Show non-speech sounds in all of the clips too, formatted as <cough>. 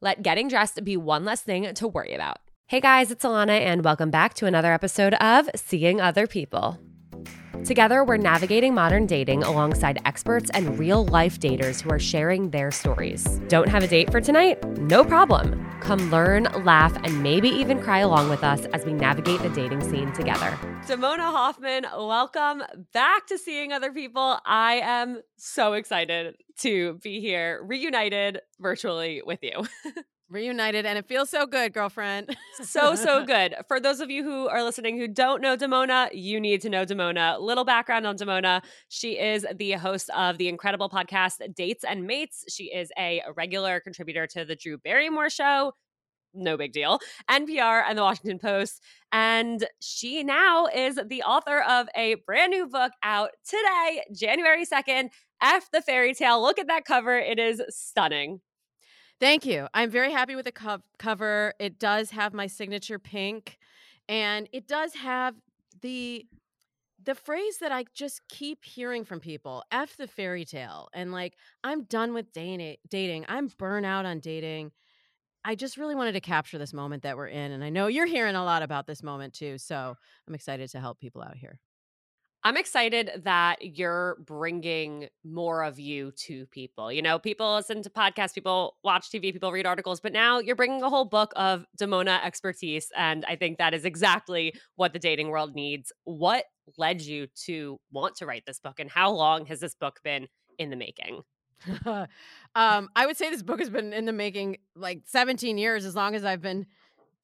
Let getting dressed be one less thing to worry about. Hey guys, it's Alana, and welcome back to another episode of Seeing Other People. Together, we're navigating modern dating alongside experts and real life daters who are sharing their stories. Don't have a date for tonight? No problem. Come learn, laugh, and maybe even cry along with us as we navigate the dating scene together. Damona Hoffman, welcome back to Seeing Other People. I am so excited to be here, reunited virtually with you. <laughs> Reunited, and it feels so good, girlfriend. <laughs> so, so good. For those of you who are listening who don't know Damona, you need to know Damona. Little background on Damona. She is the host of the incredible podcast Dates and Mates. She is a regular contributor to the Drew Barrymore show. No big deal. NPR and the Washington Post. And she now is the author of a brand new book out today, January 2nd. F the fairy tale. Look at that cover. It is stunning. Thank you. I'm very happy with the co- cover. It does have my signature pink and it does have the the phrase that I just keep hearing from people, F the fairy tale. And like, I'm done with dating dating. I'm burnt out on dating. I just really wanted to capture this moment that we're in. And I know you're hearing a lot about this moment too. So I'm excited to help people out here. I'm excited that you're bringing more of you to people. You know, people listen to podcasts, people watch TV, people read articles, but now you're bringing a whole book of Damona expertise. And I think that is exactly what the dating world needs. What led you to want to write this book, and how long has this book been in the making? <laughs> um, I would say this book has been in the making like 17 years, as long as I've been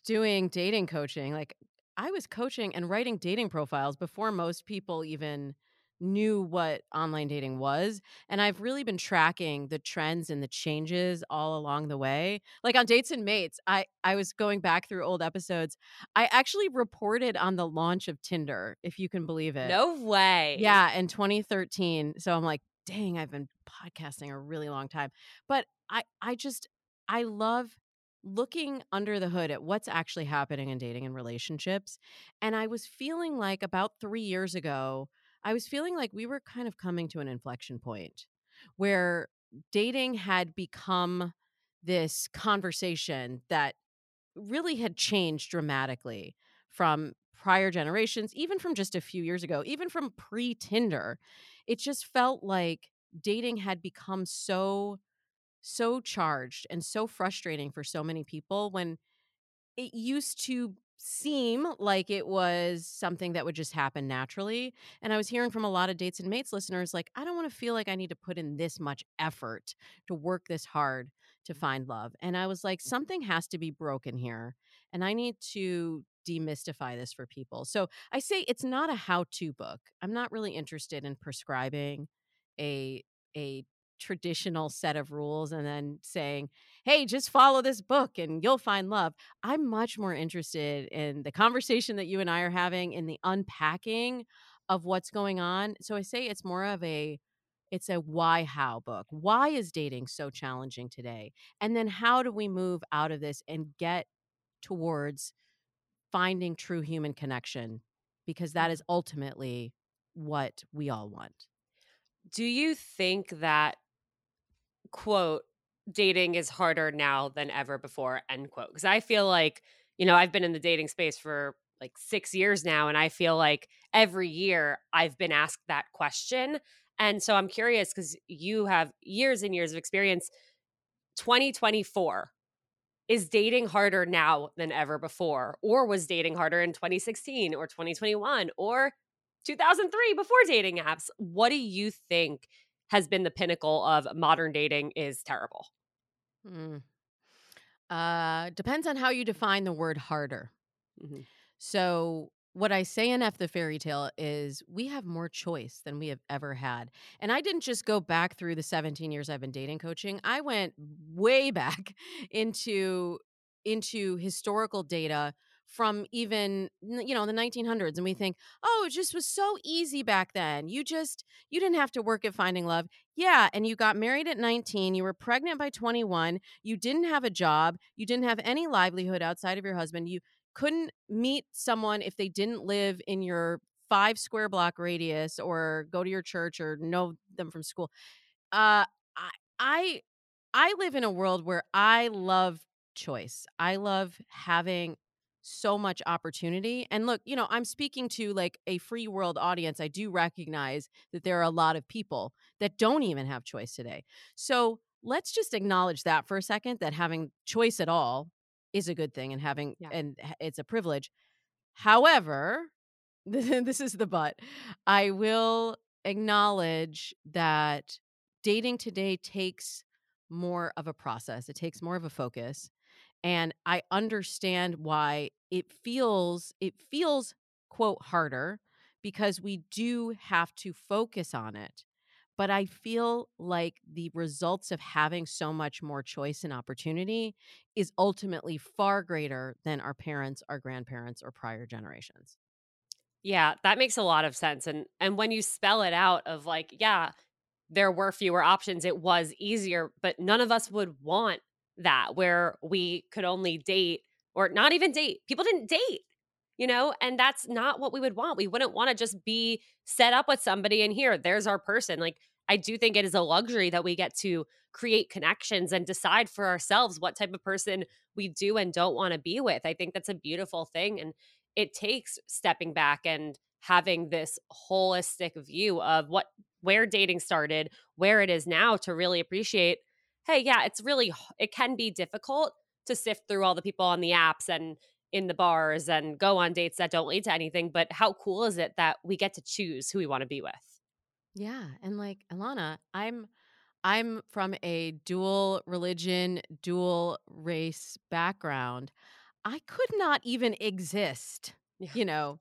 doing dating coaching. Like I was coaching and writing dating profiles before most people even knew what online dating was and I've really been tracking the trends and the changes all along the way. Like on Dates and Mates, I I was going back through old episodes. I actually reported on the launch of Tinder, if you can believe it. No way. Yeah, in 2013. So I'm like, "Dang, I've been podcasting a really long time." But I I just I love looking under the hood at what's actually happening in dating and relationships. And I was feeling like about three years ago, I was feeling like we were kind of coming to an inflection point where dating had become this conversation that really had changed dramatically from prior generations, even from just a few years ago, even from pre Tinder. It just felt like dating had become so so charged and so frustrating for so many people when it used to seem like it was something that would just happen naturally. And I was hearing from a lot of dates and mates listeners like, I don't want to feel like I need to put in this much effort to work this hard to find love. And I was like, something has to be broken here. And I need to demystify this for people. So I say it's not a how to book. I'm not really interested in prescribing a a traditional set of rules and then saying, hey, just follow this book and you'll find love. I'm much more interested in the conversation that you and I are having, in the unpacking of what's going on. So I say it's more of a it's a why how book. Why is dating so challenging today? And then how do we move out of this and get towards finding true human connection because that is ultimately what we all want. Do you think that quote dating is harder now than ever before end quote because i feel like you know i've been in the dating space for like six years now and i feel like every year i've been asked that question and so i'm curious because you have years and years of experience. 2024 is dating harder now than ever before or was dating harder in 2016 or 2021 or 2003 before dating apps? What do you think has been the pinnacle of modern dating is terrible? Mm. Uh, depends on how you define the word harder. Mm-hmm. So, what I say in F the fairy tale is we have more choice than we have ever had. And I didn't just go back through the 17 years I've been dating coaching. I went way <laughs> back into into historical data from even you know the 1900s and we think oh it just was so easy back then. You just you didn't have to work at finding love. Yeah and you got married at 19 you were pregnant by 21 you didn't have a job you didn't have any livelihood outside of your husband you couldn't meet someone if they didn't live in your five square block radius or go to your church or know them from school. Uh i i i live in a world where i love choice. I love having so much opportunity. And look, you know, I'm speaking to like a free world audience. I do recognize that there are a lot of people that don't even have choice today. So let's just acknowledge that for a second that having choice at all is a good thing and having, yeah. and it's a privilege. However, <laughs> this is the but. I will acknowledge that dating today takes more of a process, it takes more of a focus and i understand why it feels it feels quote harder because we do have to focus on it but i feel like the results of having so much more choice and opportunity is ultimately far greater than our parents our grandparents or prior generations. Yeah that makes a lot of sense and and when you spell it out of like yeah there were fewer options it was easier but none of us would want that where we could only date or not even date. People didn't date, you know, and that's not what we would want. We wouldn't want to just be set up with somebody and here, there's our person. Like, I do think it is a luxury that we get to create connections and decide for ourselves what type of person we do and don't want to be with. I think that's a beautiful thing. And it takes stepping back and having this holistic view of what where dating started, where it is now to really appreciate hey, yeah, it's really, it can be difficult to sift through all the people on the apps and in the bars and go on dates that don't lead to anything. But how cool is it that we get to choose who we want to be with? Yeah. And like Alana, I'm, I'm from a dual religion, dual race background. I could not even exist, yeah. you know,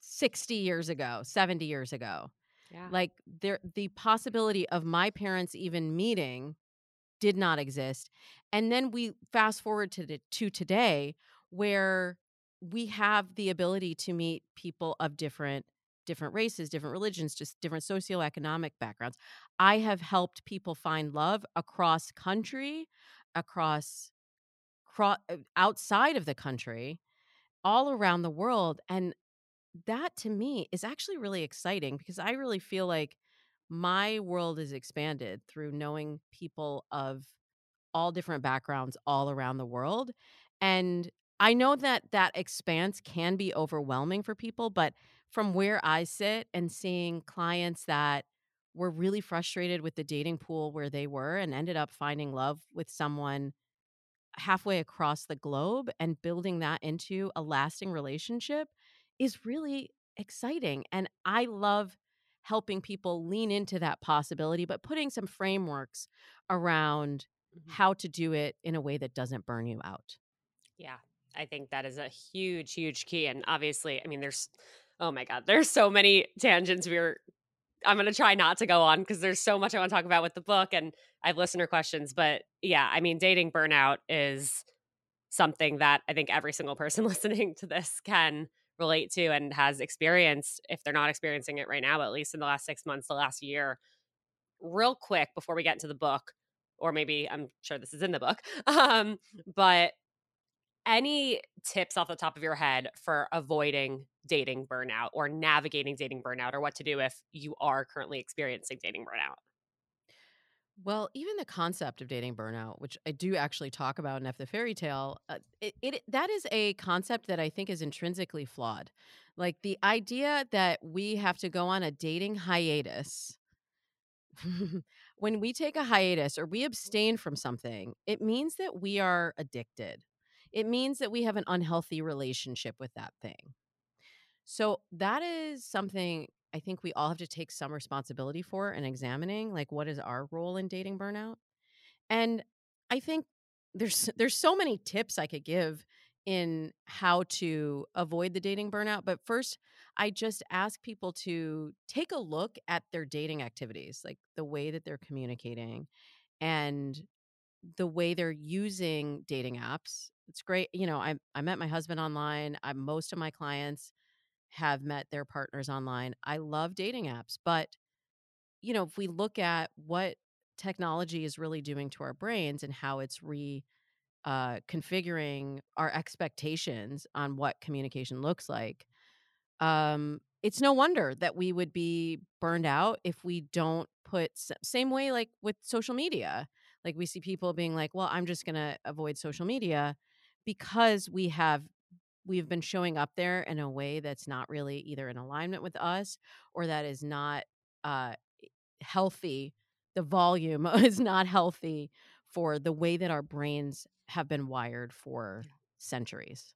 60 years ago, 70 years ago. Yeah. Like there the possibility of my parents even meeting did not exist. And then we fast forward to the, to today where we have the ability to meet people of different different races, different religions, just different socioeconomic backgrounds. I have helped people find love across country, across cro- uh, outside of the country, all around the world and that to me is actually really exciting because I really feel like my world is expanded through knowing people of all different backgrounds all around the world And I know that that expanse can be overwhelming for people, but from where I sit and seeing clients that were really frustrated with the dating pool where they were and ended up finding love with someone halfway across the globe and building that into a lasting relationship is really exciting. And I love helping people lean into that possibility, but putting some frameworks around Mhm. how to do it in a way that doesn't burn you out. Yeah, I think that is a huge, huge key. And obviously, I mean, there's, oh my God, there's so many tangents we're, I'm going to try not to go on because there's so much I want to talk about with the book and I have listener questions. But yeah, I mean, dating burnout is something that I think every single person <laughs> listening to this can relate to and has experienced, if they're not experiencing it right now, at least in the last six months, the last year. Real quick before we get into the book, or maybe I'm sure this is in the book, <laughs> um, but any tips off the top of your head for avoiding dating burnout or navigating dating burnout or what to do if you are currently experiencing dating burnout? Well, even the concept of dating burnout, which I do actually talk about in F the Fairy Tale, uh, it, it that is a concept that I think is intrinsically flawed. Like the idea that we have to go on a dating hiatus. <laughs> when we take a hiatus or we abstain from something, it means that we are addicted. It means that we have an unhealthy relationship with that thing. So that is something I think we all have to take some responsibility for and examining like what is our role in dating burnout. And I think there's there's so many tips I could give in how to avoid the dating burnout, but first I just ask people to take a look at their dating activities, like the way that they're communicating and the way they're using dating apps. It's great, you know, I I met my husband online. I most of my clients have met their partners online. I love dating apps, but you know, if we look at what technology is really doing to our brains and how it's re uh, configuring our expectations on what communication looks like, um, it's no wonder that we would be burned out if we don't put same way like with social media. Like we see people being like, "Well, I'm just going to avoid social media," because we have we've been showing up there in a way that's not really either in alignment with us or that is not uh healthy the volume <laughs> is not healthy for the way that our brains have been wired for centuries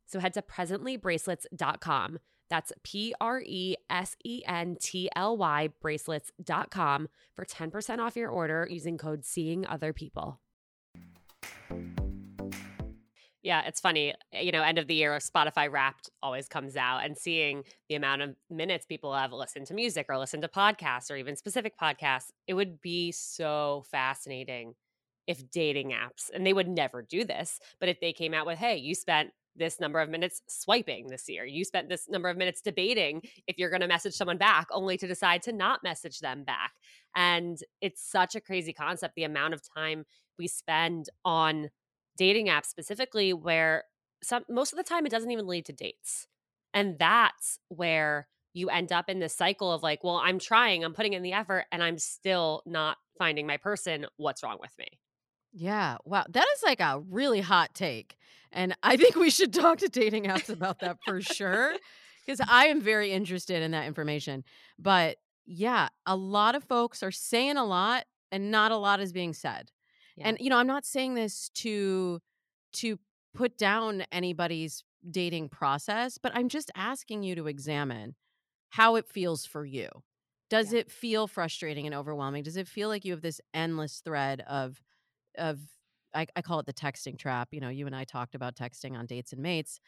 So head to presentlybracelets.com. That's P R E S E N T L Y bracelets.com for 10% off your order using code Seeing Other People. Yeah, it's funny. Eh, you know, end of the year, Spotify Wrapped always comes out, and seeing the amount of minutes people have listened to music or listened to podcasts or even specific podcasts, it would be so fascinating if dating apps, and they would never do this, but if they came out with, hey, you spent this number of minutes swiping this year. You spent this number of minutes debating if you're going to message someone back, only to decide to not message them back. And it's such a crazy concept the amount of time we spend on dating apps specifically where some most of the time it doesn't even lead to dates. And that's where you end up in this cycle of like, well, I'm trying, I'm putting in the effort and I'm still not finding my person. What's wrong with me? Yeah. Wow. That is like a really hot take. And I think we should <laughs> talk to dating apps about that for sure. Because I am very interested in that information. But yeah, a lot of folks are saying a lot and not a lot is being said. Yeah. And you know, I'm not saying this to to put down anybody's dating process, but I'm just asking you to examine how it feels for you. Does yeah. it feel frustrating and overwhelming? Does it feel like you have this endless thread of of I, I call it the texting trap. You know, you and I talked about texting on dates and mates.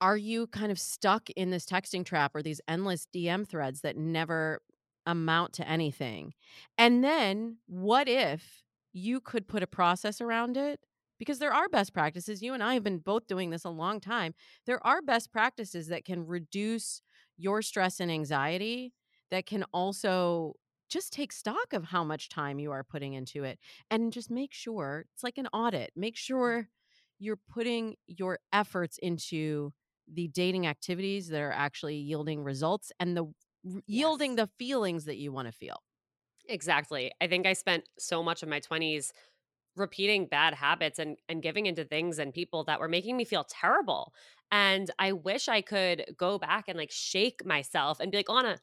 Are you kind of stuck in this texting trap or these endless DM threads that never amount to anything? And then what if you could put a process around it? Because there are best practices. You and I have been both doing this a long time. There are best practices that can reduce your stress and anxiety that can also just take stock of how much time you are putting into it and just make sure it's like an audit. Make mm. sure you're putting your efforts into the dating activities that are actually yielding results and the yes. yielding the feelings that you want to feel. Exactly. I think I spent so much of my 20s repeating bad habits and and giving into things and people that were making me feel terrible. And I wish I could go back and like shake myself and be like, "Lana,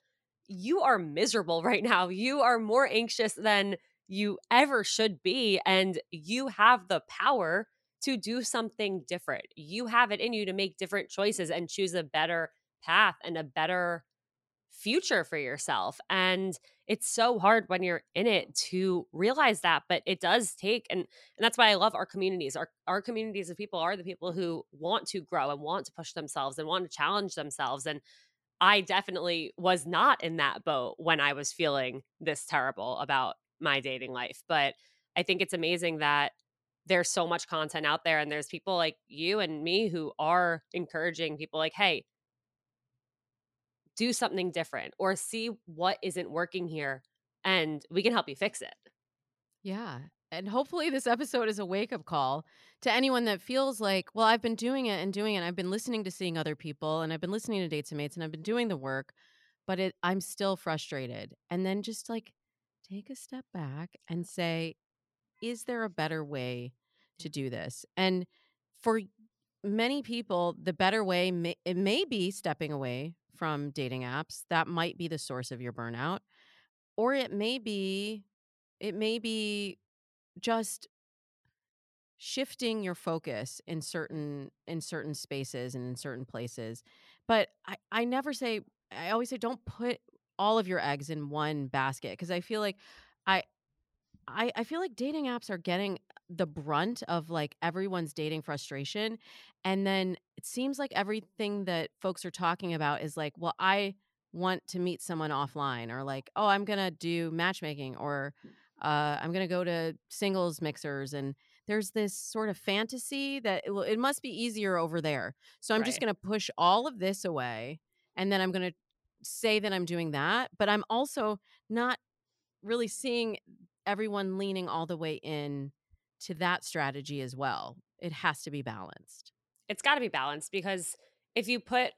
you are miserable <laughs> right now. You are more anxious than you ever should be. And you have the power to do something different. You have it in you to make different choices and choose a better path and a better future for yourself. And it's so hard when you're in it to realize that, but it does take and and that's why I love our communities. Our our communities of people are the people who want to grow and want to push themselves and want to challenge themselves and I definitely was not in that boat when I was feeling this terrible about my dating life. But I think it's amazing that there's so much content out there and there's people like you and me who are encouraging people like, hey, do something different or see what isn't working here and we can help you fix it. Yeah. And hopefully, this episode is a wake up call to anyone that feels like, well, I've been doing it and doing it. I've been listening to seeing other people and I've been listening to dates and mates and I've been doing the work, but it, I'm still frustrated. And then just like take a step back and say, is there a better way to do this? And for many people, the better way may, it may be stepping away from dating apps. That might be the source of your burnout, or it may be, it may be just shifting your focus in certain in certain spaces and in certain places but i i never say i always say don't put all of your eggs in one basket because i feel like i I, I feel like dating apps are getting the brunt of like everyone's dating frustration. And then it seems like everything that folks are talking about is like, well, I want to meet someone offline, or like, oh, I'm going to do matchmaking, or uh, I'm going to go to singles mixers. And there's this sort of fantasy that it, it must be easier over there. So I'm right. just going to push all of this away. And then I'm going to say that I'm doing that. But I'm also not really seeing everyone leaning all the way in to that strategy as well. It has to be balanced. It's got to be balanced because if you put,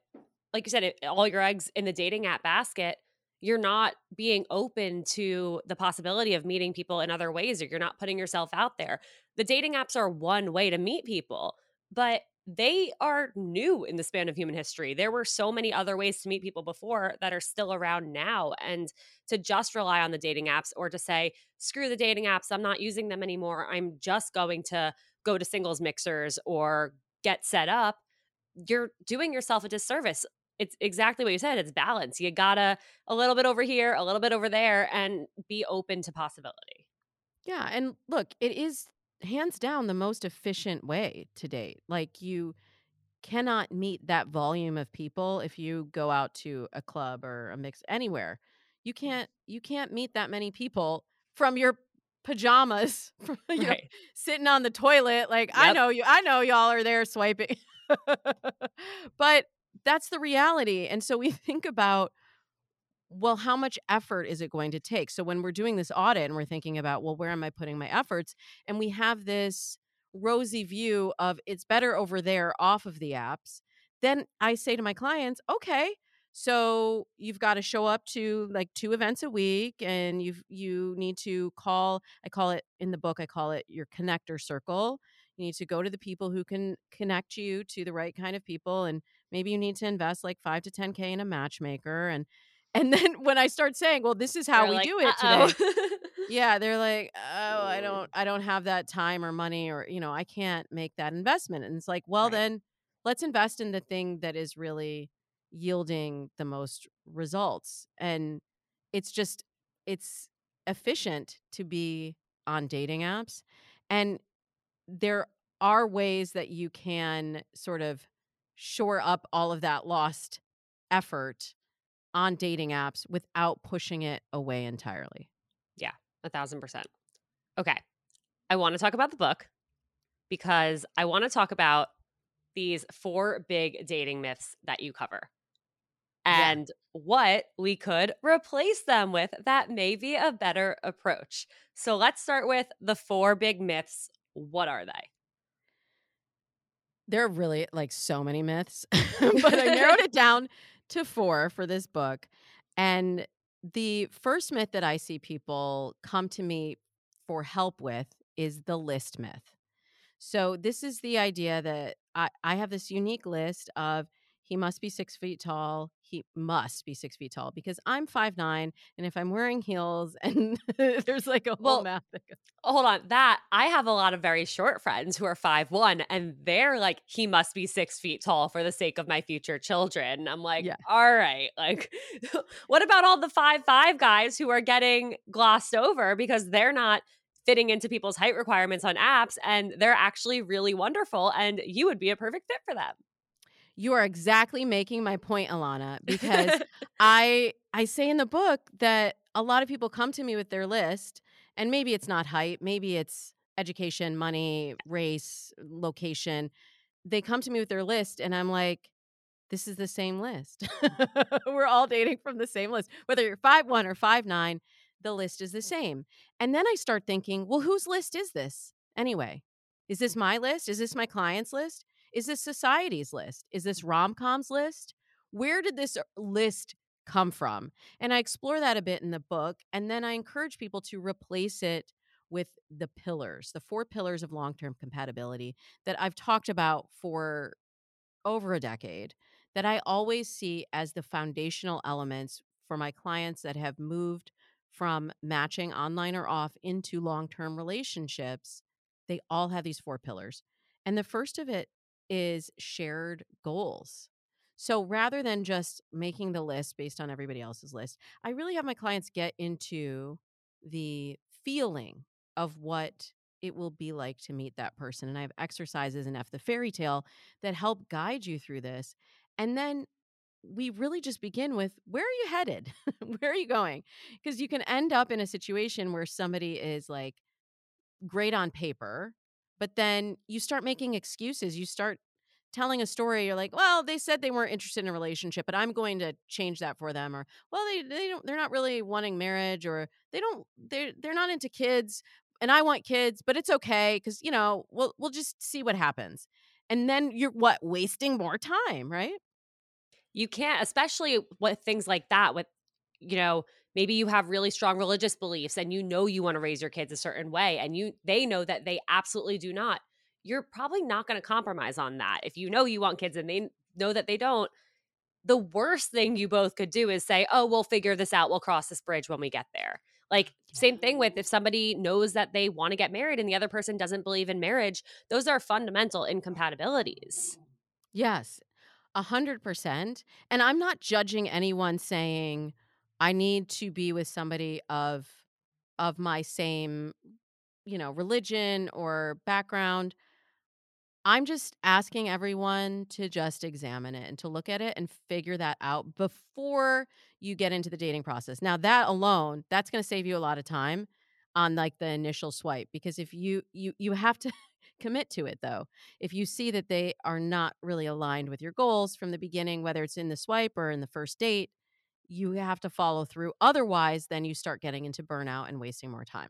like you said, all your eggs in the dating app basket, you're not being open to the possibility of meeting people in other ways or you're not putting yourself out there. The dating apps are one way to meet people, but they are new in the span of human history. There were so many other ways to meet people before that are still around now. And to just rely on the dating apps or to say, screw the dating apps, I'm not using them anymore. I'm just going to go to singles mixers or get set up, you're doing yourself a disservice. It's exactly what you said. It's balance. You gotta a little bit over here, a little bit over there, and be open to possibility. Yeah. And look, it is hands down the most efficient way to date. Like you cannot meet that volume of people if you go out to a club or a mix anywhere. You can't you can't meet that many people from your pajamas, <laughs> you right. know, sitting on the toilet. Like yep. I know you I know y'all are there swiping. <laughs> but that's the reality. And so we <laughs> think about well, how much effort is it going to take? So when we're doing this audit and we're thinking about, well, where am I putting my efforts? And we have this rosy view of it's better over there off of the apps, then I say to my clients, okay, so you've got to show up to like two events a week and you've you need to call I call it in the book I call it your connector circle. You need to go to the people who can connect you to the right kind of people and maybe you need to invest like 5 to 10k in a matchmaker and <laughs> and then when I start saying, "Well, this is how they're we like, do it Uh-oh. today," <laughs> yeah, they're like, "Oh, I don't, I don't have that time or money, or you know, I can't make that investment." And it's like, well, right. then let's invest in the thing that is really yielding the most results. And it's just, it's efficient to be on dating apps, and there are ways that you can sort of shore up all of that lost effort on dating apps without pushing it away entirely. Yeah, a thousand percent. Okay. I want to talk about the book because I want to talk about these four big dating myths that you cover and yeah. what we could replace them with that may be a better approach. So let's start with the four big myths. What are they? There are really like so many myths, <laughs> but I narrowed it <laughs> down to four for this book. And the first myth that I see people come to me for help with is the list myth. So, this is the idea that I, I have this unique list of he must be six feet tall. He must be six feet tall because I'm five nine, and if I'm wearing heels, <laughs> and there's like a whole well, math. Hold on, that I have a lot of very short friends who are five one, and they're like, he must be six feet tall for the sake of my future children. I'm like, yeah. all right, <laughs> like, what about all the five five guys who are getting glossed over because they're not fitting into people's height requirements on apps and they're actually really wonderful and you would be a perfect fit for them. You are exactly making my point, Alana, because <laughs> I I say in the book that a lot of people come to me with their list, and maybe it's not height, maybe it's education, money, race, location. They come to me with their list, and I'm like, this is the same list. <laughs> We're all dating from the same list. Whether you're five one or five nine, the list is the same. And then I start thinking, well, whose list is this anyway? Is this my list? Is this my client's list? Is this society's list? Is this rom-com's list? Where did this uh, list come from? And I explore that a bit in the book. And then I encourage people to replace it with the pillars, the four pillars of long term compatibility that I've talked about for over a decade, that I always see as the foundational elements for my clients that have moved from matching online or off into long term relationships. They all have these four pillars. And the first of it is shared goals. So rather than just making the list based on everybody else's list, I really have my clients get into the feeling of what it will be like to meet that person. And I have exercises in F the Fairy Tale that help guide you through this. And then we really just begin with where are you headed? <laughs> where are you going? Because you can end up in a situation where somebody is like great on paper, but then you start making excuses. You start telling a story you're like well they said they weren't interested in a relationship but i'm going to change that for them or well they, they don't they're not really wanting marriage or they don't they're they're not into kids and i want kids but it's okay because you know we'll we'll just see what happens and then you're what wasting more time right you can't especially with things like that with you know maybe you have really strong religious beliefs and you know you want to raise your kids a certain way and you they know that they absolutely do not you're probably not going to compromise on that. If you know you want kids and they know that they don't, the worst thing you both could do is say, "Oh, we'll figure this out. We'll cross this bridge when we get there." Like same thing with if somebody knows that they want to get married and the other person doesn't believe in marriage, those are fundamental incompatibilities. Yes. A hundred percent. And I'm not judging anyone saying I need to be with somebody of of my same, you know, religion or background. I'm just asking everyone to just examine it and to look at it and figure that out before you get into the dating process. Now, that alone, that's going to save you a lot of time on like the initial swipe because if you you you have to <laughs> commit to it though. If you see that they are not really aligned with your goals from the beginning whether it's in the swipe or in the first date, you have to follow through. Otherwise, then you start getting into burnout and wasting more time.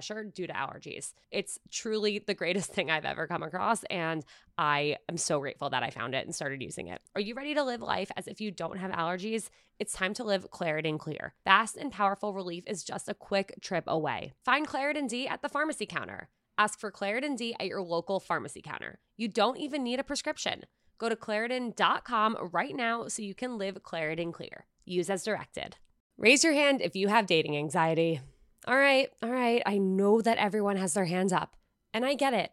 pressure due to allergies. It's truly the greatest <laughs> thing I've ever come across. And I am so grateful that I found it and started using it. Are you ready to live life as if you don't have allergies? It's time to live Claritin Clear. Fast and powerful relief is just a quick trip away. Find Claritin D at the pharmacy counter. Ask for Claritin D at your local pharmacy counter. You don't even need a prescription. Go to Claritin.com right now so you can live Claritin Clear. Use as directed. Raise your hand if you have dating anxiety. All right, all right. I know that everyone has their hands up, and I get it.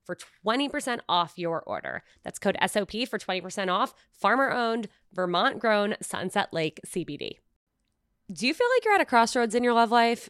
for 20% off your order. That's code SOP for 20% off. Farmer owned, Vermont grown Sunset Lake CBD. Do you feel like you're at a crossroads in your love life?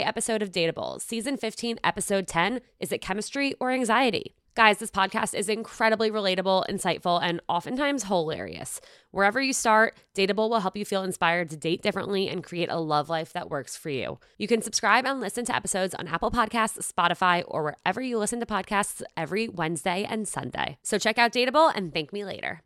episode of Dateable, season 15, episode 10 Is it chemistry or anxiety? Guys, this podcast is incredibly relatable, insightful, and oftentimes hilarious. Wherever you start, Dateable will help you feel inspired to date differently and create a love life that works for you. You can subscribe and listen to episodes on Apple Podcasts, Spotify, or wherever you listen to podcasts every Wednesday and Sunday. So check out Dateable and thank me later.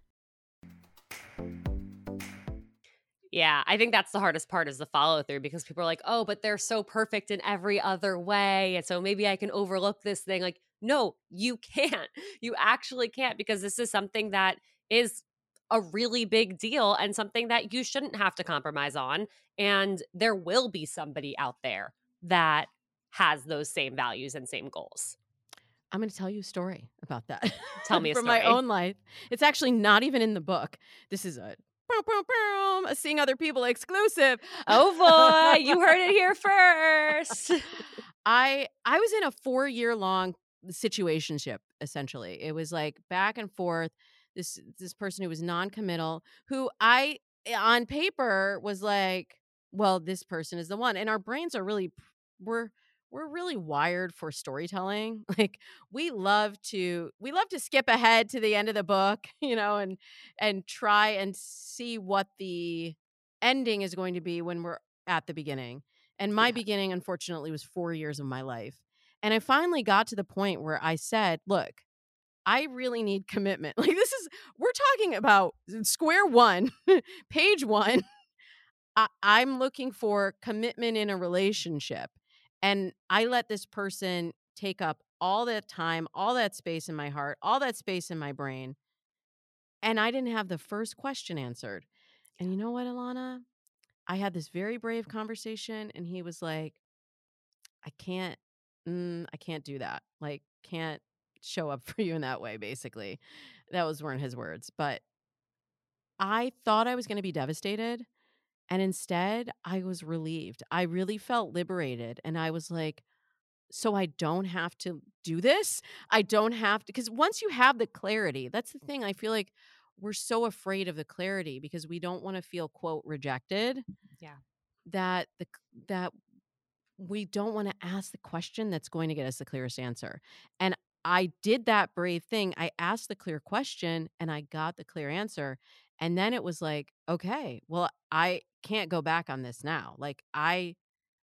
Yeah, I think that's the hardest part is the follow through because people are like, oh, but they're so perfect in every other way. And so maybe I can overlook this thing. Like, no, you can't. <laughs> You actually can't because this is something that is a really big deal and something that you shouldn't have to compromise on. And there will be somebody out there that has those same values and same goals. I'm going to tell you a story about that. Tell <laughs> me a from my own life. It's actually not even in the book. This is a boom, boom, seeing other people exclusive. Oh boy, you heard it here <laughs> first. I I was in a four year long situationship. Essentially, it was like back and forth. This this person who was non committal, who I eh, on paper was like, well, this person is the one, and our brains are really we're we're really wired for storytelling <laughs> like we love to we love to skip ahead to the end of the book <laughs> you know and and try and see what the ending is going to be when we're at the beginning and my Yeah. beginning unfortunately was 4 years of my life and i finally got to the point where i said look I really need commitment. <laughs> Like this is we're talking about square one, page one. I, I'm looking for commitment in a relationship. And I let this person take up all that time, all that space in my heart, all that space in my brain. And I didn't have the first question answered. And you know what, Alana? I had this very brave conversation, and he was like, I can't, mm, I can't do that. Like, can't show up <laughs> for you in that way, basically. That was weren't his words. But I thought I was going to be devastated. And instead, I was relieved. I really felt liberated. And I was like, so I don't have to do this. I don't have to, because once you have the clarity, that's the thing. I feel like we're so afraid of the clarity because we don't want to feel, quote, rejected. Yeah. That the, that we don't want to ask the question that's going to get us the clearest answer. And I did that brave thing. I asked the clear question and I got the clear answer. And then it was like, okay, well, I can't go back on this now. Like I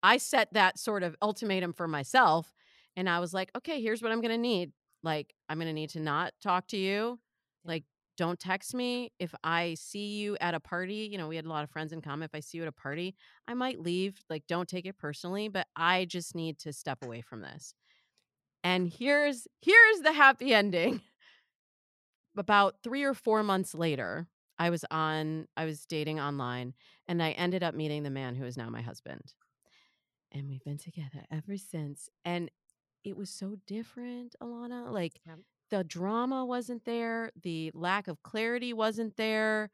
I set that sort of ultimatum for myself and I was like, okay, here's what I'm going to need. Like I'm going to need to not talk to you. Like don't text me if I see you at a party. You know, we had a lot of friends in common. If I see you at a party, I might leave. Like don't take it personally, but I just need to step away from this. And here's here's the happy <laughs> ending. About 3 or 4 months later, I was on I was dating online and I ended up meeting the man who is now my husband. And we've been together ever since. And it was so different, Alana. Like Yep. the drama wasn't there, the lack of clarity wasn't there.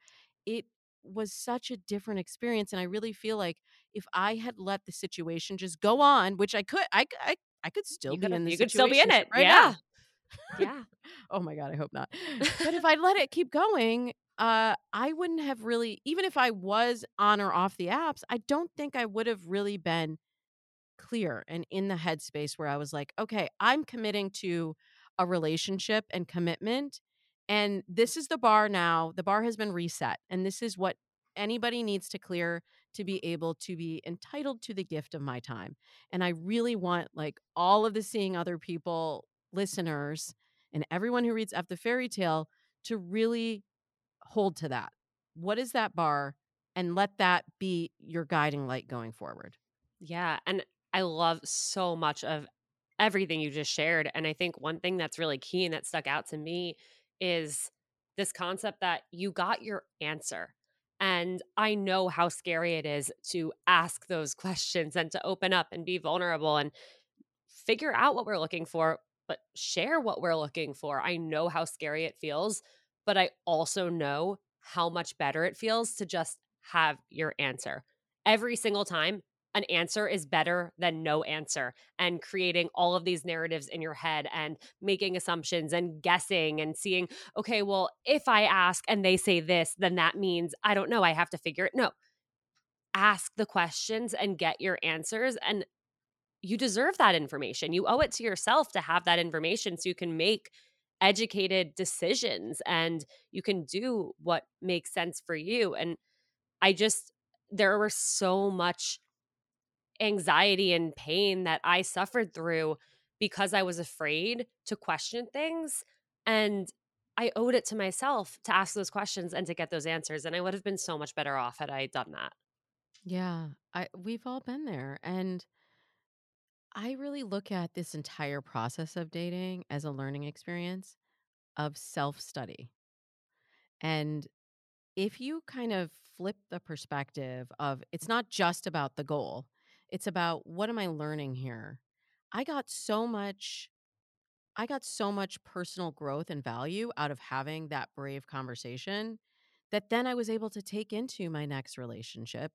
It was such a different experience and I really feel like if I had let the situation just go on, which I could I could still You be could in the you could still be in it. right yeah. now. <laughs> Yeah. Oh my god, I hope not. But if <laughs> I let it keep going, uh I wouldn't have really even if I was on or off the apps, I don't think I would have really been clear and in the headspace where I was like, okay, I'm committing to a relationship and commitment. And this is the bar now. The bar has been reset. And this is what anybody needs to clear to be able to be entitled to the gift of my time. And I really want like all of the seeing other people listeners and everyone who reads F the fairy tale to really hold to that. What is that bar? And let that be your guiding light going forward. Yeah. And I love so much of everything you just shared. And I think one thing that's really key and that stuck out to me is this concept that you got your answer. And I know how scary it is to ask those <laughs> questions and to open up and be vulnerable and figure out what we're looking for, but share what we're looking for. I know how scary it feels, but I also know how much better it feels to just have your answer. Every single time, an answer is better than no answer and creating all of these narratives in your head and making assumptions and guessing and seeing okay well if i ask and they say this then that means i don't know i have to figure it no ask the questions and get your answers and you deserve that information you owe it to yourself to have that information so you can make educated decisions and you can do what makes sense for you and i just there was so much anxiety and pain that I suffered through because I was afraid to question things. And I owed it to myself to ask those questions and to get those answers. And I would have been so much better off had I done that. Yeah, I we've all been there and I really look at this entire process of dating as a learning experience of self-study. And if you kind of flip the perspective of it's not just about the goal, it's about what am I learning here? I got so much I got so much personal growth and value out of having that brave conversation that then I was able to take into my next relationship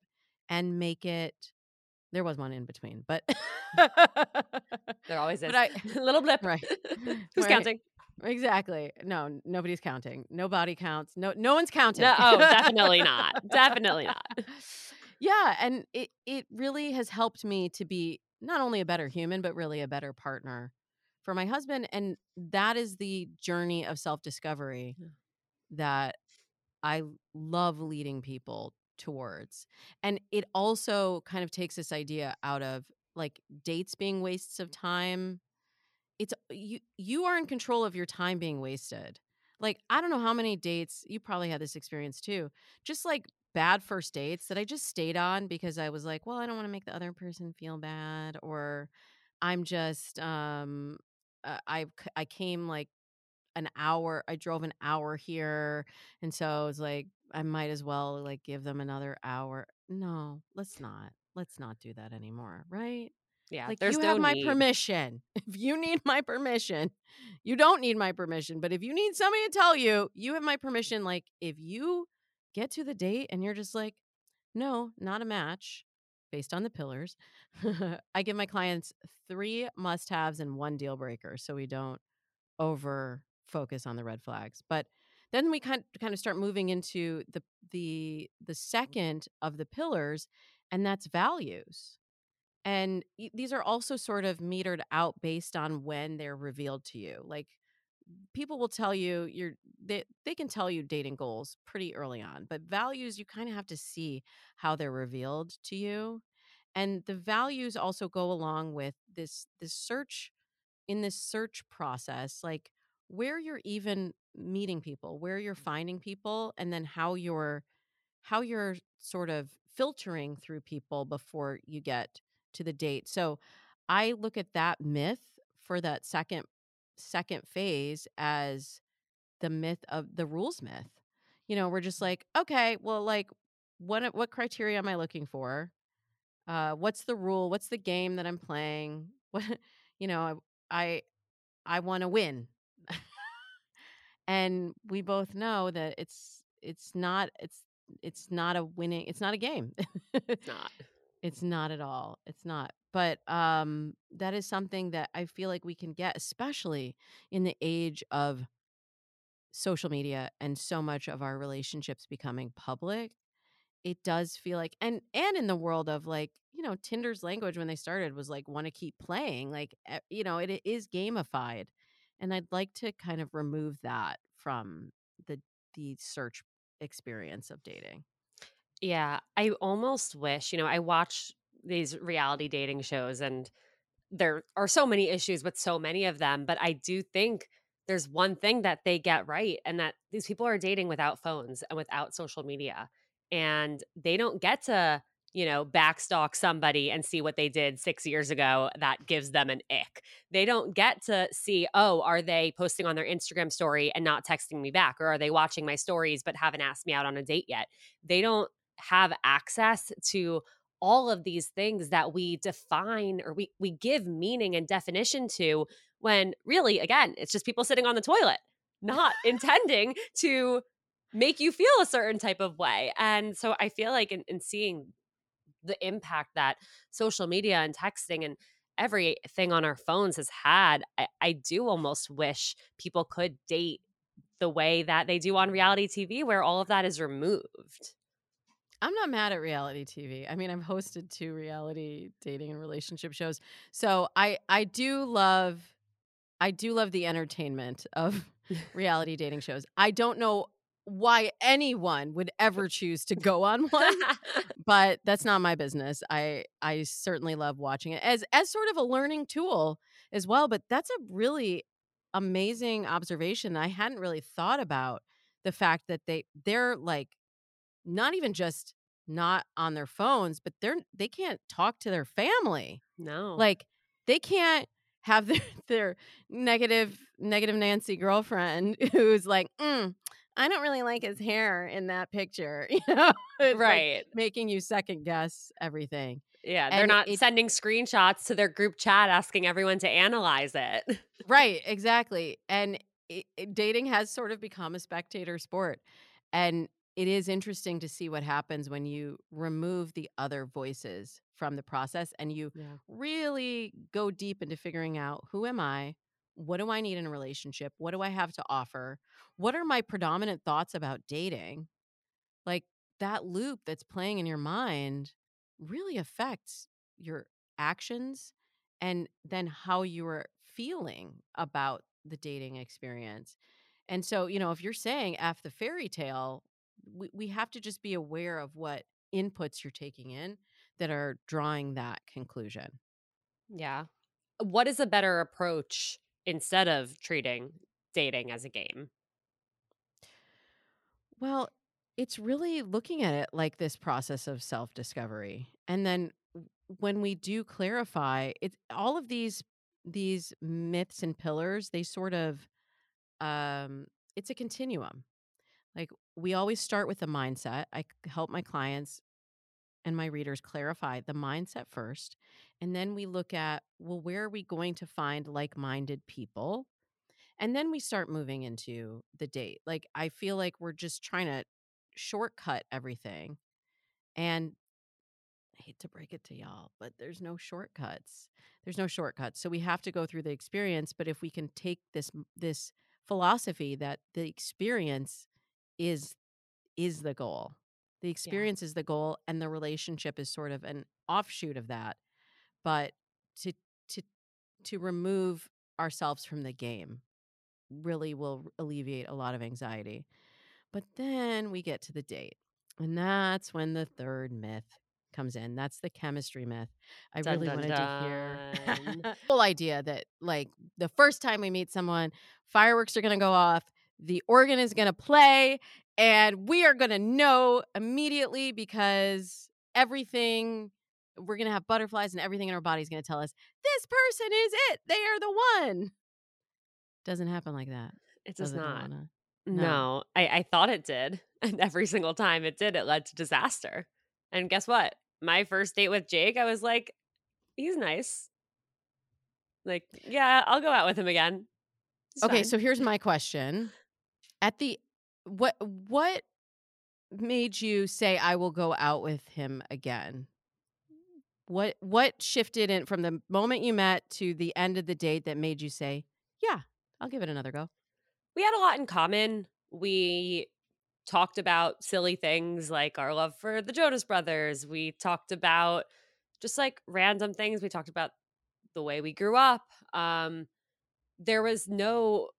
and make it there was one in between, but There always <laughs> is. But I <laughs> little blip. Right. <laughs> Who's Right. counting? exactly. No, nobody's counting. Nobody counts. No no one's counting. No, oh, definitely not. Definitely not. Yeah, and it it really has helped me to be not only a better human but really a better partner for my husband and that is the journey of self-discovery Yeah. that I love leading people towards. And it also kind of takes this idea out of like dates being wastes of time. It's you you are in control of your time being wasted. Like I don't know how many dates you probably had this experience too. Just like bad first dates that I just stayed on because I was like, well, I don't want to make the other person feel bad or I'm just um uh, I I came like an hour I drove an hour here and so I was like I might as well like give them another hour. No, let's not. Let's not do that anymore, right? Yeah. Like there's you no have my need. permission. <laughs> If you need my permission, you don't need my permission, but if you need somebody to tell you, you have my permission like if you get to the date and you're just like no, not a match based on the pillars. <laughs> I give my clients 3 must-haves and 1 deal breaker so we don't over focus on the red flags. But then we kind kind of start moving into the the the second of the pillars and that's values. And these are also sort of metered out based on when they're revealed to you. Like people will tell you you're they, they can tell you dating goals pretty early on, but values you kind of have to see how they're revealed to you. And the values also go along with this this search in this search process, like where you're even meeting people, where you're finding people, and then how you're how you're sort of filtering through people before you get to the date. So I look at that myth for that second second phase as the myth of the rules myth. You know, we're just like, okay, well, like what what criteria am I looking for? Uh, what's the rule? What's the game that I'm playing? <laughs> What you know, I I want to win. And we both know that it's it's not it's it's not a winning it's not a game. It's <laughs> not. it's not at all it's not. But um that is something that i feel like we can get especially in the age of social media and so much of our relationships becoming public it does feel like and and in the world of like you know tinder's language when they started was like want to keep playing like eh, you know it, it is gamified and i'd like to kind of remove that from the the search experience of dating Yeah, I almost wish, you know, I watch these reality dating shows and there are so many issues with so many of them, but I do think there's one thing that they get right and that these people are dating without phones and without social media. And they don't get to, you know, backstalk somebody and see what they did 6 years ago that gives them an ick. They don't get to see, oh, are they posting on their Instagram story and not texting me back or are they watching my stories but haven't asked me out on a date yet? They don't have access to all of these things that we define or we we give meaning and definition to when really again it's just people sitting on the toilet not intending <laughs> to make you feel a certain type of way and so i feel like in, in seeing the impact that social media and texting and everything on our phones has had I, I do almost wish people could date the way that they do on reality tv where all of that is removed I'm not mad at reality TV. I mean, I've hosted two reality dating and relationship shows. So I I do love I do love the entertainment of <laughs> reality dating shows. I don't know why anyone would ever choose to go on <laughs> one, but that's not my business. I I certainly love watching it as as sort of a learning tool as well, but that's a really amazing observation. I hadn't really thought about the fact that they they're like not even just not on their phones, but they're they can't talk to their family. no Like they can't have <laughs> their, their negative negative Nancy girlfriend <laughs> who's like, mm, I don't really like his hair in that picture, <laughs> you know, It's like right making you second guess everything. Yeah, they're And not it- sending screenshots to their group chat asking everyone to analyze it. Right, exactly. And it, it- dating has sort of become a spectator sport. And it is interesting to see what happens when you remove the other voices from the process and you Yeah. really go deep into figuring out who am I? What do I need in a relationship? What do I have to offer? What are my predominant thoughts about dating? Like that loop that's playing in your mind really affects your actions and then how you are feeling about the dating experience. And so, you know, if you're saying F the fairy tale, we, we have to just be aware of what inputs you're taking in that are drawing that conclusion. Yeah. What is a better approach instead of treating dating as a game? Well, it's really looking at it like this process of self discovery. And then when we do clarify, it's all of these these myths and pillars, they sort of um it's a continuum. Like we always start with the mindset. i help my clients and my readers clarify the mindset first. And then we look at, well, where are we going to find like minded people? And then we start moving into the date. Like, I feel like we're just trying to shortcut everything. And I hate to break it to y'all, but there's no shortcuts. There's no shortcuts. So we have to go through the experience. But if we can take this this philosophy that the experience is is the goal. The experience is the goal and the relationship is sort of an offshoot of that. But to to to remove ourselves from the game really will alleviate a lot of anxiety. But then we get to the date. And that's when the third myth comes in. That's the chemistry myth. I Dun, really dun, wanted to hear <laughs> the whole idea that like the first time we meet someone, fireworks are going to go off, the organ is going to play, and we are going to know immediately because everything we're going to have butterflies and everything in our body is going to tell us this person is it. They are the one. Doesn't happen like that. It does does not. No, No. I, I thought it did. <laughs> And every single time it did, it led to disaster. And guess what? My first date with Jake, I was like, he's nice. Like, yeah, I'll go out with him again. He's Okay, fine. so here's <laughs> my question. At the what what made you say I will go out with him again? What what shifted in from the moment you met to the end of the date that made you say, "Yeah, I'll give it another go"? We had a lot in common. We talked about silly things like our love for the Jonas Brothers. We talked about just like random things. We talked about the way we grew up. Um, there was no,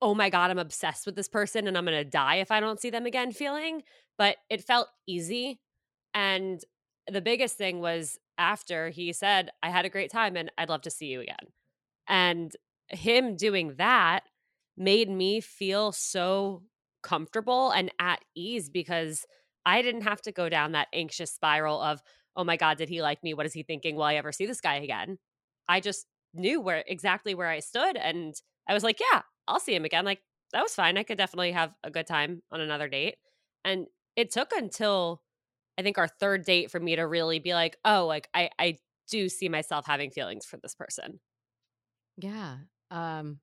oh my God, I'm obsessed with this person and I'm going to die if I don't see them again feeling, but it felt easy. And the biggest thing was after he said, I had a great time and I'd love to see you again. And him doing that made me feel so comfortable and at ease because I didn't have to go down that anxious spiral of, oh my God, did he like me? What is he thinking? Will I ever see this guy again? I just knew where exactly where I stood. And I was like, yeah, I'll see him again. Like, that was fine. I could definitely have a good time on another date. And it took until I think our third date for me to really be like, oh, like I, I do see myself having feelings for this person. Yeah. Um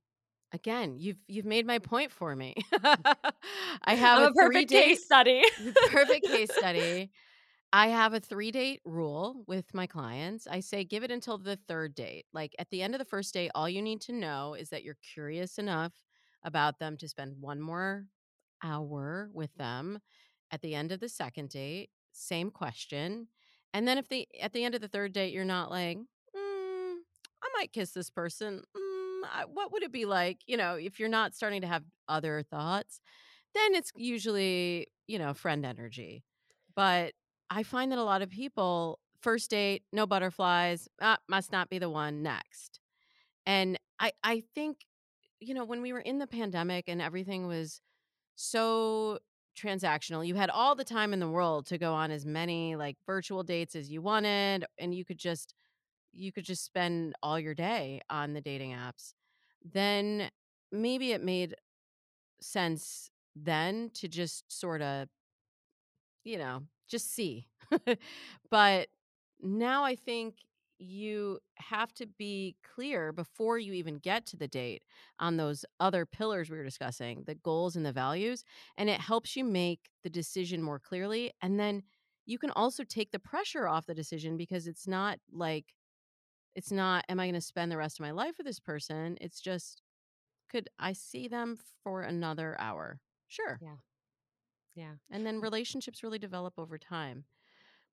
again, you've you've made my point for me. <laughs> <laughs> I have I'm a, a perfect case study. <laughs> perfect case study. I have a three date rule with my clients. I say give it until the third date. Like at the end of the first date, all you need to know is that you're curious enough about them to spend one more hour with them. At the end of the second date, same question. And then if the at the end of the third date, you're not like, mm, I might kiss this person. Mm, I, what would it be like? You know, if you're not starting to have other thoughts, then it's usually you know friend energy. But I find that a lot of people first date, no butterflies, ah, must not be the one next. And I I think you know when we were in the pandemic and everything was so transactional, you had all the time in the world to go on as many like virtual dates as you wanted and you could just you could just spend all your day on the dating apps. Then maybe it made sense then to just sort of you know, just see. <laughs> but now I think you have to be clear before you even get to the date on those other pillars we were discussing, the goals and the values. And it helps you make the decision more clearly. And then you can also take the pressure off the decision because it's not like, it's not, am I going to spend the rest of my life with this person? It's just, could I see them for another hour? Sure. Yeah. Yeah. And then relationships really develop over time.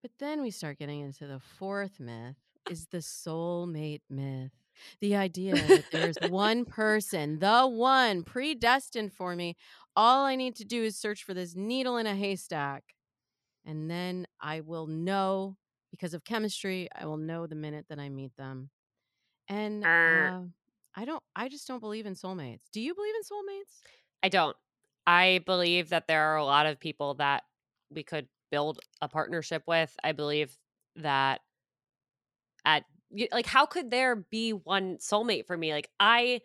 But then we start getting into the fourth myth is the soulmate myth. The idea that there's one person, the one predestined for me. All I need to do is search for this needle in a haystack. And then I will know because of chemistry, I will know the minute that I meet them. And Er. uh, I don't, I just don't believe in soulmates. Do you believe in soulmates? I don't. I believe that there are a lot of people that we could build a partnership with. I believe that at like how could there be one soulmate for me? Like I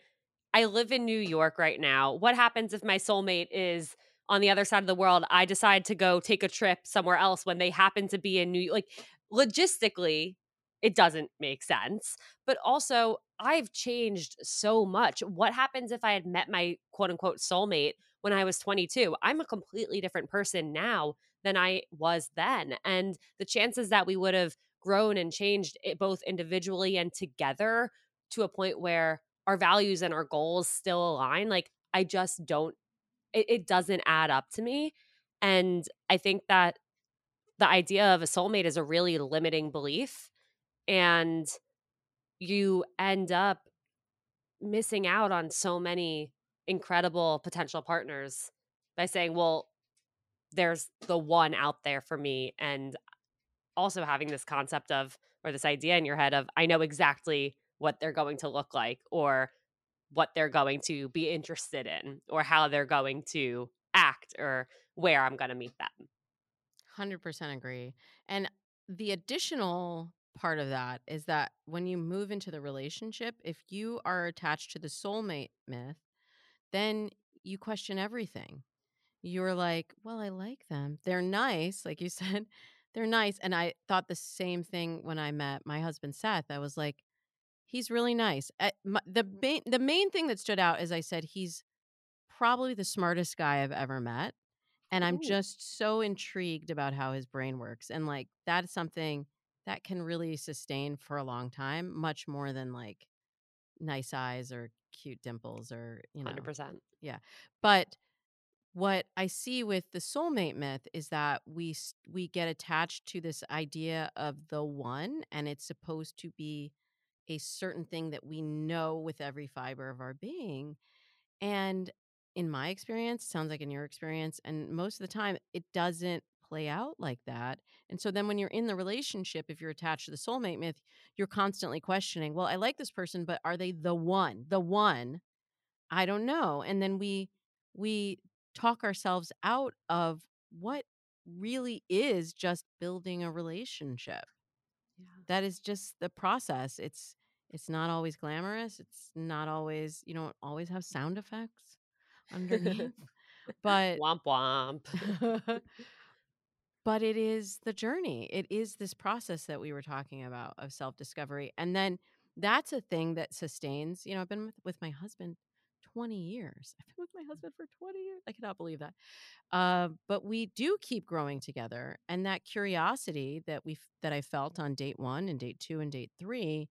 I live in New York right now. What happens if my soulmate is on the other side of the world? I decide to go take a trip somewhere else when they happen to be in New York. Like logistically, it doesn't make sense. But also, I've changed so much. What happens if I had met my quote unquote soulmate when I was 22? I'm a completely different person now than I was then. And the chances that we would have grown and changed it both individually and together to a point where our values and our goals still align, like I just don't, it, it doesn't add up to me. And I think that the idea of a soulmate is a really limiting belief. And you end up missing out on so many incredible potential partners by saying, well, there's the one out there for me. And also having this concept of, or this idea in your head of, I know exactly what they're going to look like or what they're going to be interested in or how they're going to act or where I'm going to meet them. 100% agree. And the additional part of that is that when you move into the relationship, if you are attached to the soulmate myth, then you question everything. You're like, well, I like them. They're nice. Like you <laughs> said, they're nice. And I thought the same thing when I met my husband, Seth. I was like, he's really nice. Eh, my, the, main, the main thing that stood out is I said, he's probably the smartest guy I've ever met. And I'm Ooh. just so intrigued about how his brain works. And like that is something that can really sustain for a long time, much more than like nice eyes or cute dimples or, you know. 100%. Yeah. But what I see with the soulmate myth is that we we get attached to this idea of the one and it's supposed to be a certain thing that we know with every fiber of our being. And in my experience, sounds like in your experience, and most of the time, it doesn't play out like that. And so then when you're in the relationship, if you're attached to the soulmate myth, you're constantly questioning, well, I like this person, but are they the one? The one? I don't know. And then we we talk ourselves out of what really is just building a relationship Yeah. that is just the process. It's it's not always glamorous. It's not always you don't always have sound effects <laughs> underneath, but Womp womp. <laughs> <laughs> but it is the journey. It is this process that we were talking about of self discovery, and then that's a thing that sustains. You know, I've been with, with my husband. 20 years. I've been with my husband for 20 years. I cannot believe that. Uh, but we do keep growing together, and that curiosity that we that I felt on date one and date two and date three,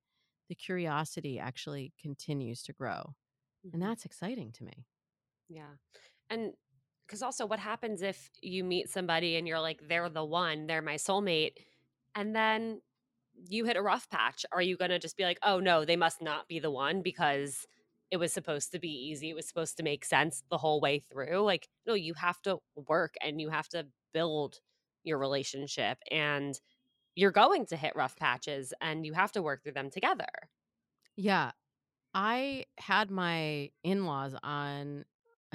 the curiosity actually continues to grow, and Mhm. that's exciting to me. Yeah. And because also, what happens if you meet somebody and you're like, they're the one, they're my soulmate, and then you hit a rough patch? Are you going to just be like, oh, no, they must not be the one because it was supposed to be easy? It was supposed to make sense the whole way through? Like, no, you have to work and you have to build your relationship and you're going to hit rough patches and you have to work through them together. Yeah, I had my in laws on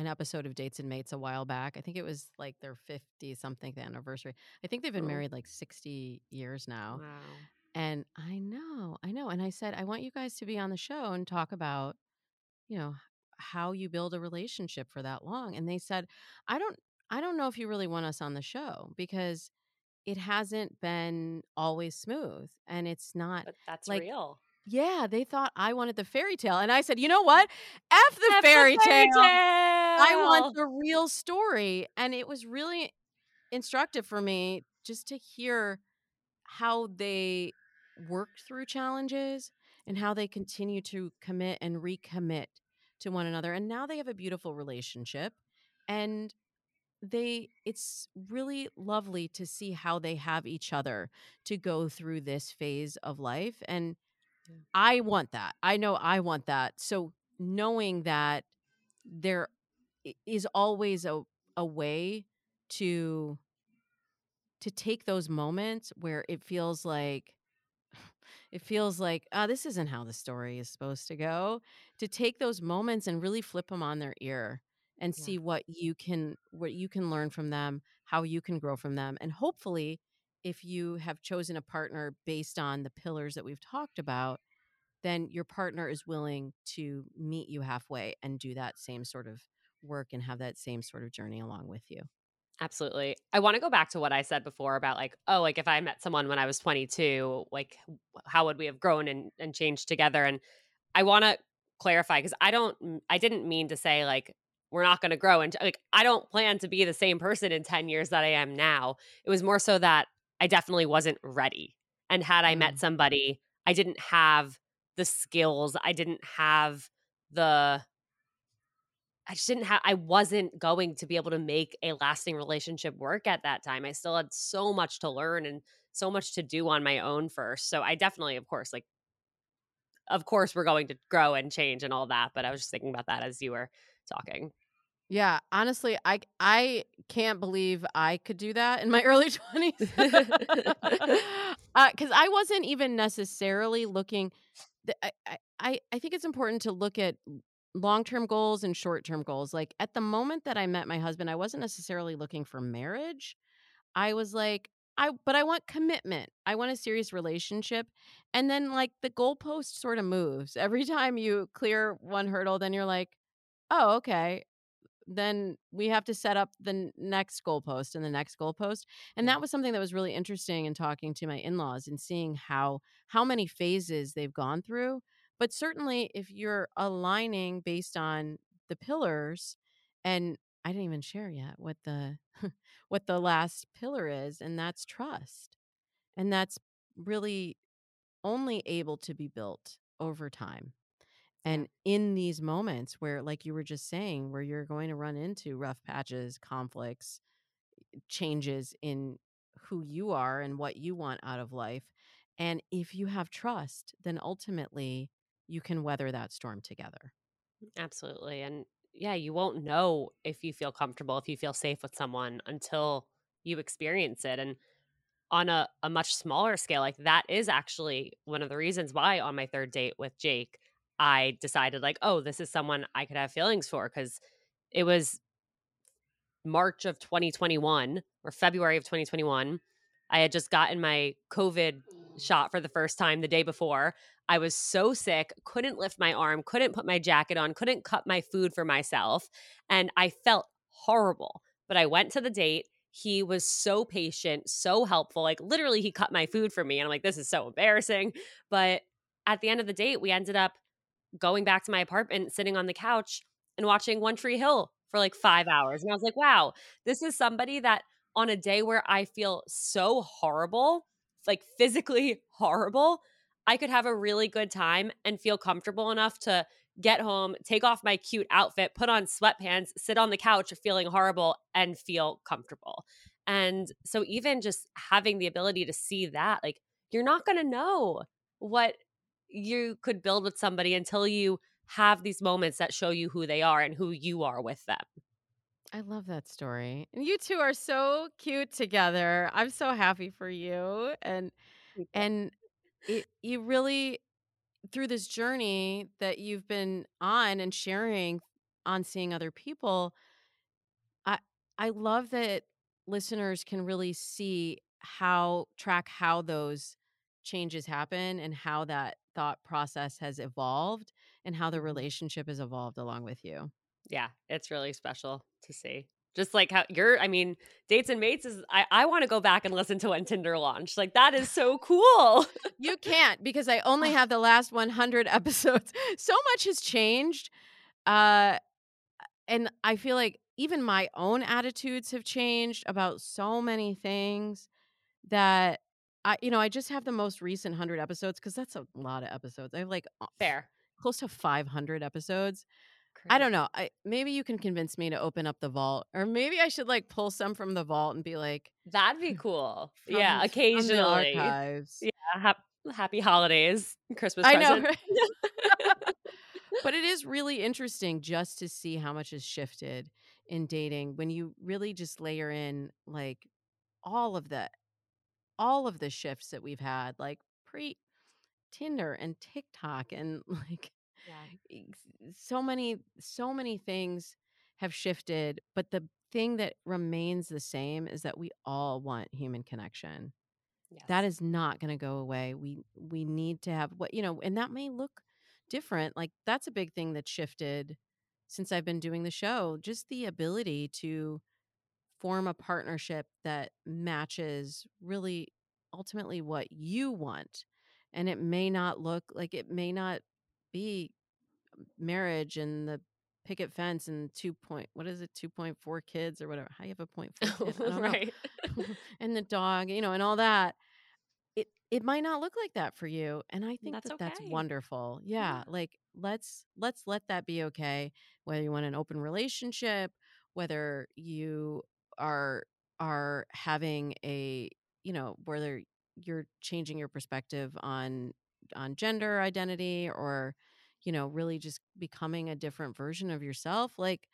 an episode of Dates and Mates a while back. I think it was like their 50 something anniversary. I think they've been Oh. married like 60 years now. Wow. And I know, I know. And I said, I want you guys to be on the show and talk about, you know, how you build a relationship for that long. And they said, I don't, I don't know if you really want us on the show because it hasn't been always smooth and it's not But that's like, real. Yeah, they thought I wanted the fairy tale. And I said, you know what? F the F the fairy fairy tale. I want the real story. And it was really instructive for me just to hear how they worked through challenges and how they continue to commit and recommit to one another. And now they have a beautiful relationship. And they it's really lovely to see how they have each other to go through this phase of life and Yeah. I want that. I know I want that. So knowing that there is always a a way to to take those moments where it feels like <sighs> it feels like oh this isn't how the story is supposed to go to take those moments and really flip them on their ear and Yeah. see what you can what you can learn from them how you can grow from them and hopefully if you have chosen a partner based on the pillars that we've talked about then your partner is willing to meet you halfway and do that same sort of work and have that same sort of journey along with you Absolutely. I want to go back to what I said before about like, oh, like if I met someone when I was 22, like how would we have grown and, and changed together? And I want to clarify because I don't, I didn't mean to say like we're not going to grow and like I don't plan to be the same person in 10 years that I am now. It was more so that I definitely wasn't ready. And had I Mm. met somebody, I didn't have the skills, I didn't have the I just didn't have I wasn't going to be able to make a lasting relationship work at that time. I still had so much to learn and so much to do on my own first. So I definitely of course like of course we're going to grow and change and all that, but I was just thinking about that as you were talking. Yeah, honestly, I I can't believe I could do that in my <laughs> early 20s. <laughs> <laughs> uh, cuz I wasn't even necessarily looking th- I, I I think it's important to look at long-term goals and short-term goals. Like at the moment that I met my husband, I wasn't necessarily looking for marriage. I was like I but I want commitment. I want a serious relationship. And then like the goalpost sort of moves. Every time you clear one hurdle, then you're like, "Oh, okay then we have to set up the next goalpost and the next goalpost and that was something that was really interesting in talking to my in-laws and seeing how how many phases they've gone through but certainly if you're aligning based on the pillars and I didn't even share yet what the <laughs> what the last pillar is, and that's trust. And that's really only able to be built over time. And in these moments where, like you were just saying, where you're going to run into rough patches, conflicts, eh, changes in who you are and what you want out of life. And if you have trust, then ultimately you can weather that storm together. Absolutely. And yeah, you won't know if you feel comfortable, if you feel safe with someone until you experience it. And on a, a much smaller scale, like that is actually one of the reasons why on my third date with Jake, I decided, like, oh, this is someone I could have feelings for because it was March of 2021 or February of 2021. I had just gotten my COVID shot for the first time the day before. I was so sick, couldn't lift my arm, couldn't put my jacket on, couldn't cut my food for myself. And I felt horrible. But I went to the date. He was so patient, so helpful. Like, literally, he cut my food for me. And I'm like, this is so embarrassing. But at the end of the date, we ended up going back to my apartment, sitting on the couch and watching One Tree Hill for like five hours. And I was like, wow, this is somebody that on a day where I feel so horrible, like physically <laughs> horrible, I could have a really good time and feel comfortable enough to get home, take off my cute outfit, put on sweatpants, sit on the couch feeling horrible and feel comfortable. And so, even just having the ability to see that, like, you're not going to know what you could build with somebody until you have these moments that show you who they are and who you are with them. I love that story. And you two are so cute together. I'm so happy for you. And and it, you really through this journey that you've been on and sharing on seeing other people, I I love that listeners can really see how track how those changes happen and how that thought process has evolved and how the Mhm. relationship has evolved along with you. Yeah, it's really special to see. Just like how you're, I mean, Dates and Mates is, I, I want to go back and listen to when Tinder launched. Like, that is so cool. <laughs> You can't because I only have the last 100 <laughs> episodes. So much has changed. Uh and I feel like even my own attitudes have changed about so many things that I you know, I just have the most recent 100 episodes cuz that's a lot of episodes. I have like Fair. close to 500 episodes. I don't know. I maybe you can convince me to open up the vault or maybe I should like pull some from the vault and be like That'd be <laughs> cool. yeah, occasionally. archives. Yeah, hap- happy holidays, Christmas I know, right? <laughs> but it is really interesting just to see how much has shifted in dating when you really just layer in like all of the all of the shifts that we've had like pre Tinder and TikTok and <laughs> like yeah. so many so many things have shifted but the thing that remains the same is that we all want human connection that Yes. is not going to go away we we need to have what you know and that may look different like that's a big thing that shifted since i've been doing the show just the ability to form a partnership that matches really ultimately what you want and it may not look like it may not be marriage and the picket fence and two point what is it 2.4 kids or whatever how you have a point four kid? I <laughs> right. <laughs> <laughs> and the dog, you know, and all that. It it might not look like that for you, and I think That's that that's wonderful. Yeah, Yeah. like let's let's let that be okay. Whether you want an open relationship, whether you are are having a you know whether you're changing your perspective on on gender identity or you know really just becoming a different version of yourself like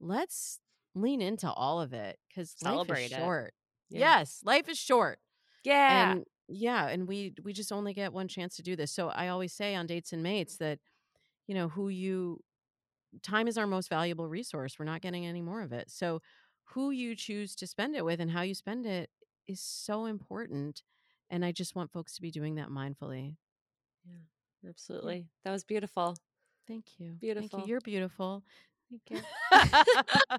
let's lean into all of it because life is short Yeah. Yes, life is short. Yeah. And yeah, and we we just only get one chance to do this. So I always say on dates and mates that you know who you time is our most valuable resource. We're not getting any more of it. So who you choose to spend it with and how you spend it is so important. And I just want folks to be doing that mindfully. yeah. Absolutely. That was beautiful. Thank you. Thank Beautiful. you. You're beautiful. Thank you. <laughs> I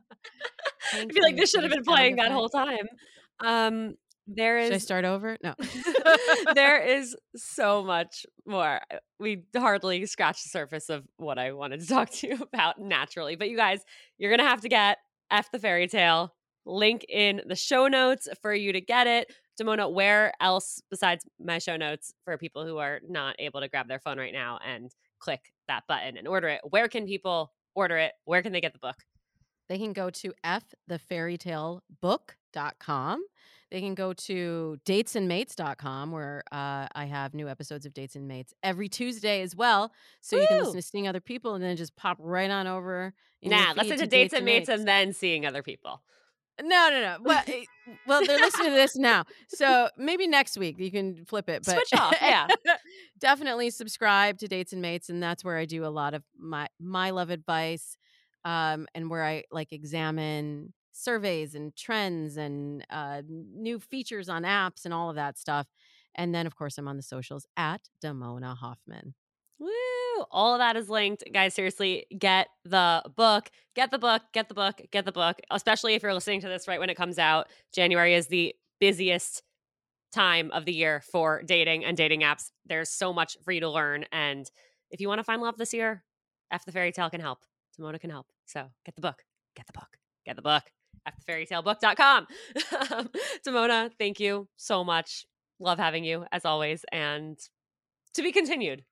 Thank feel like this should have been playing that whole time. Um, there Should I start over? No. <laughs> there <laughs> is so much more. We hardly scratched the surface of what I wanted to talk to you about naturally. But you guys, you're gonna have to get F the Fairy Tale. Link in the show notes for you to get it. Damona, where else besides my show notes for people who are not able to grab their phone right now and click that button and order it? Where can people order it? Where can they get the book? They can go to fthefairytalebook.com. They can go to datesandmates.com where uh, I have new episodes of Dates and Mates every Tuesday as well. So you can listen to Seeing Other People and then just pop right on over. Nah, listen to Dates and Mates Mates. and then seeing other people. No, no, no. Well, eh, well, they're listening to this now, so maybe next week you can flip it. But Switch off, yeah. <laughs> definitely subscribe to Dates and Mates, and that's where I do a lot of my my love advice, um, and where I like examine surveys and trends and uh, new features on apps and all of that stuff. And then, of course, I'm on the socials at Damona Hoffman. Woo! All of that is linked. Guys, seriously, get the book. Get the book. Get the book. Get the book. Especially if you're listening to this right when it comes out. January is the busiest time of the year for dating and dating apps. There's so much for you to learn. And if you want to find love this year, F the Fairy Tale can help. Damona can help. So get the book. Get the book. Get the book. Fairytalebook.com. Damona, <laughs> thank you so much. Love having you as always. And to be continued.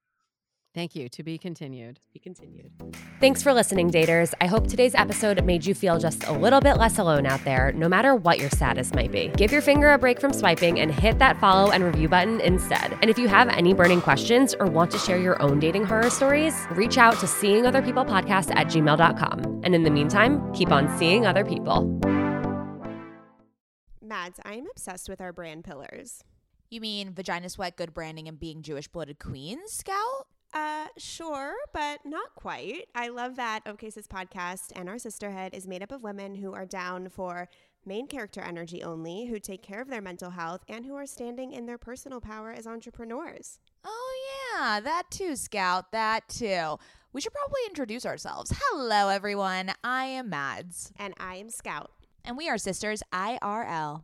Thank you. To be continued. To be continued. Thanks for listening, daters. I hope today's episode made you feel just a little bit less alone out there, no matter what your status might be. Give your finger a break from swiping and hit that follow and review button instead. And if you have any burning questions or want to share your own dating horror stories, reach out to seeing other people podcast at gmail.com. And in the meantime, keep on seeing other people. Mads, I am obsessed with our brand pillars. You mean vagina sweat, good branding, and being Jewish blooded queens, Scout? Uh, sure, but not quite. I love that OK podcast and our sisterhood is made up of women who are down for main character energy only, who take care of their mental health, and who are standing in their personal power as entrepreneurs. Oh, yeah, that too, Scout, that too. We should probably introduce ourselves. Hello, everyone. I am Mads, And I am Scout. and we are sisters IRL.